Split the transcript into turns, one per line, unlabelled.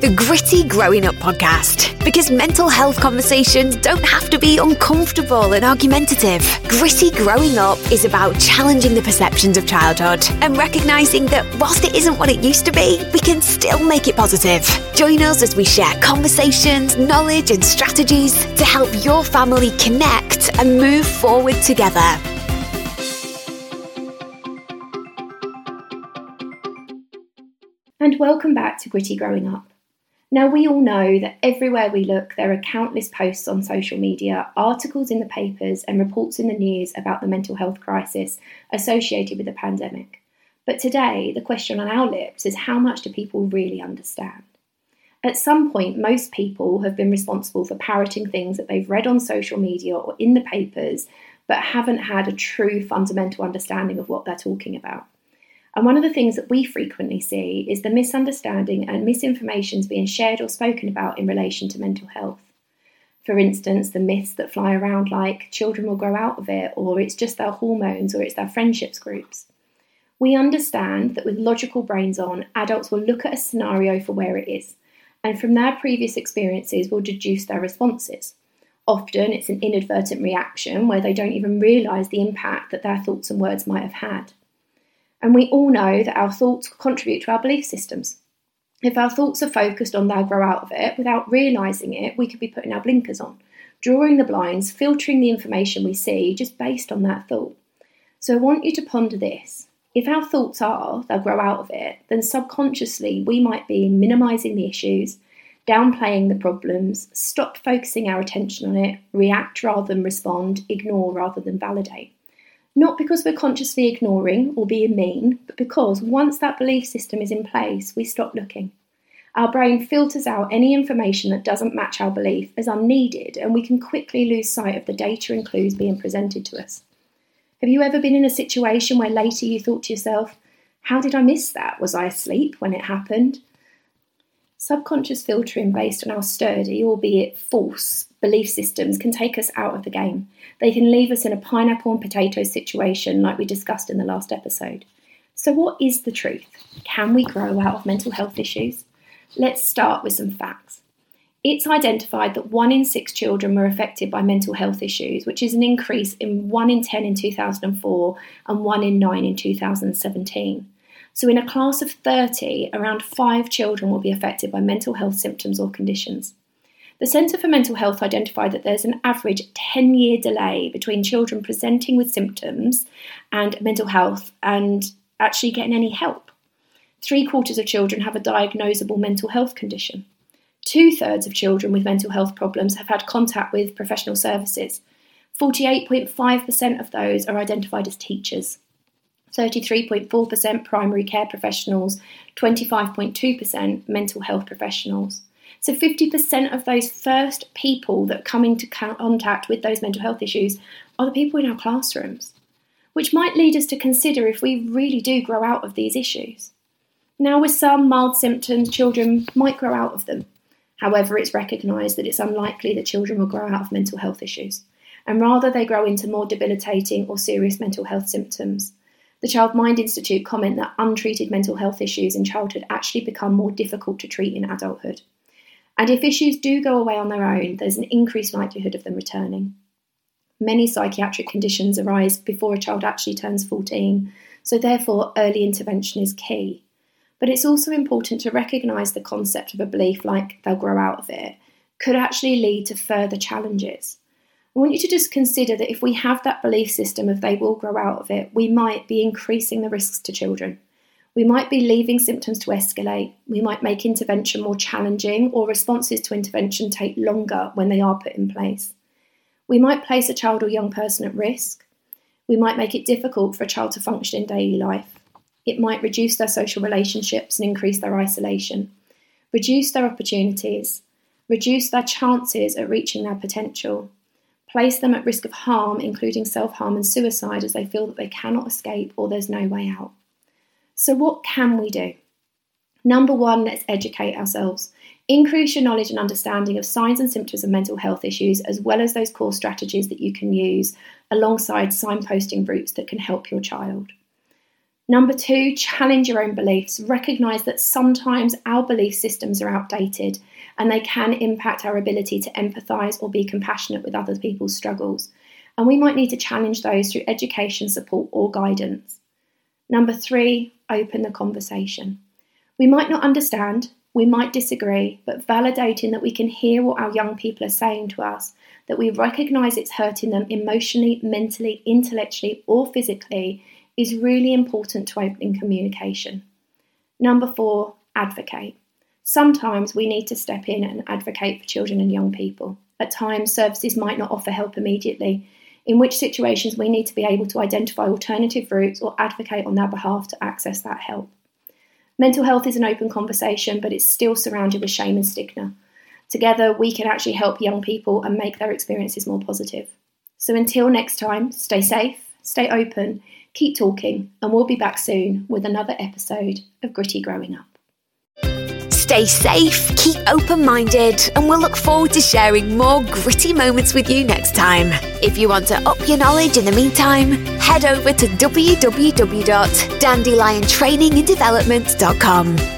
the Gritty Growing Up podcast, because mental health conversations don't have to be uncomfortable and argumentative. Gritty Growing Up is about challenging the perceptions of childhood and recognizing that whilst it isn't what it used to be, we can still make it positive. Join us as we share conversations, knowledge, and strategies to help your family connect and move forward together.
And welcome back to Gritty Growing Up. Now, we all know that everywhere we look, there are countless posts on social media, articles in the papers, and reports in the news about the mental health crisis associated with the pandemic. But today, the question on our lips is how much do people really understand? At some point, most people have been responsible for parroting things that they've read on social media or in the papers, but haven't had a true fundamental understanding of what they're talking about. And one of the things that we frequently see is the misunderstanding and misinformations being shared or spoken about in relation to mental health. For instance, the myths that fly around like children will grow out of it, or it's just their hormones, or it's their friendships groups. We understand that with logical brains on, adults will look at a scenario for where it is, and from their previous experiences will deduce their responses. Often it's an inadvertent reaction where they don't even realise the impact that their thoughts and words might have had. And we all know that our thoughts contribute to our belief systems. If our thoughts are focused on they'll grow out of it without realising it, we could be putting our blinkers on, drawing the blinds, filtering the information we see just based on that thought. So I want you to ponder this. If our thoughts are they'll grow out of it, then subconsciously we might be minimising the issues, downplaying the problems, stop focusing our attention on it, react rather than respond, ignore rather than validate. Not because we're consciously ignoring or being mean, but because once that belief system is in place, we stop looking. Our brain filters out any information that doesn't match our belief as unneeded, and we can quickly lose sight of the data and clues being presented to us. Have you ever been in a situation where later you thought to yourself, How did I miss that? Was I asleep when it happened? Subconscious filtering based on our sturdy, albeit false, belief systems can take us out of the game. They can leave us in a pineapple and potatoes situation, like we discussed in the last episode. So, what is the truth? Can we grow out of mental health issues? Let's start with some facts. It's identified that one in six children were affected by mental health issues, which is an increase in one in 10 in 2004 and one in nine in 2017. So, in a class of 30, around five children will be affected by mental health symptoms or conditions. The Centre for Mental Health identified that there's an average 10 year delay between children presenting with symptoms and mental health and actually getting any help. Three quarters of children have a diagnosable mental health condition. Two thirds of children with mental health problems have had contact with professional services. 48.5% of those are identified as teachers. 33.4% primary care professionals, 25.2% mental health professionals. So 50% of those first people that come into contact with those mental health issues are the people in our classrooms, which might lead us to consider if we really do grow out of these issues. Now, with some mild symptoms, children might grow out of them. However, it's recognised that it's unlikely that children will grow out of mental health issues, and rather they grow into more debilitating or serious mental health symptoms. The Child Mind Institute comment that untreated mental health issues in childhood actually become more difficult to treat in adulthood. And if issues do go away on their own, there's an increased likelihood of them returning. Many psychiatric conditions arise before a child actually turns 14, so therefore early intervention is key. But it's also important to recognise the concept of a belief like they'll grow out of it could actually lead to further challenges. I want you to just consider that if we have that belief system of they will grow out of it, we might be increasing the risks to children. We might be leaving symptoms to escalate. We might make intervention more challenging, or responses to intervention take longer when they are put in place. We might place a child or young person at risk. We might make it difficult for a child to function in daily life. It might reduce their social relationships and increase their isolation, reduce their opportunities, reduce their chances at reaching their potential, place them at risk of harm, including self harm and suicide, as they feel that they cannot escape or there's no way out. So, what can we do? Number one, let's educate ourselves. Increase your knowledge and understanding of signs and symptoms of mental health issues, as well as those core strategies that you can use alongside signposting routes that can help your child. Number two, challenge your own beliefs. Recognize that sometimes our belief systems are outdated and they can impact our ability to empathize or be compassionate with other people's struggles. And we might need to challenge those through education, support, or guidance. Number three, open the conversation. We might not understand, we might disagree, but validating that we can hear what our young people are saying to us, that we recognize it's hurting them emotionally, mentally, intellectually, or physically is really important to opening communication. Number four, advocate. Sometimes we need to step in and advocate for children and young people. At times, services might not offer help immediately, in which situations we need to be able to identify alternative routes or advocate on their behalf to access that help. Mental health is an open conversation, but it's still surrounded with shame and stigma. Together, we can actually help young people and make their experiences more positive. So until next time, stay safe, stay open, keep talking, and we'll be back soon with another episode of Gritty Growing Up.
Stay safe, keep open minded, and we'll look forward to sharing more gritty moments with you next time. If you want to up your knowledge in the meantime, head over to www.dandeliontraininganddevelopment.com.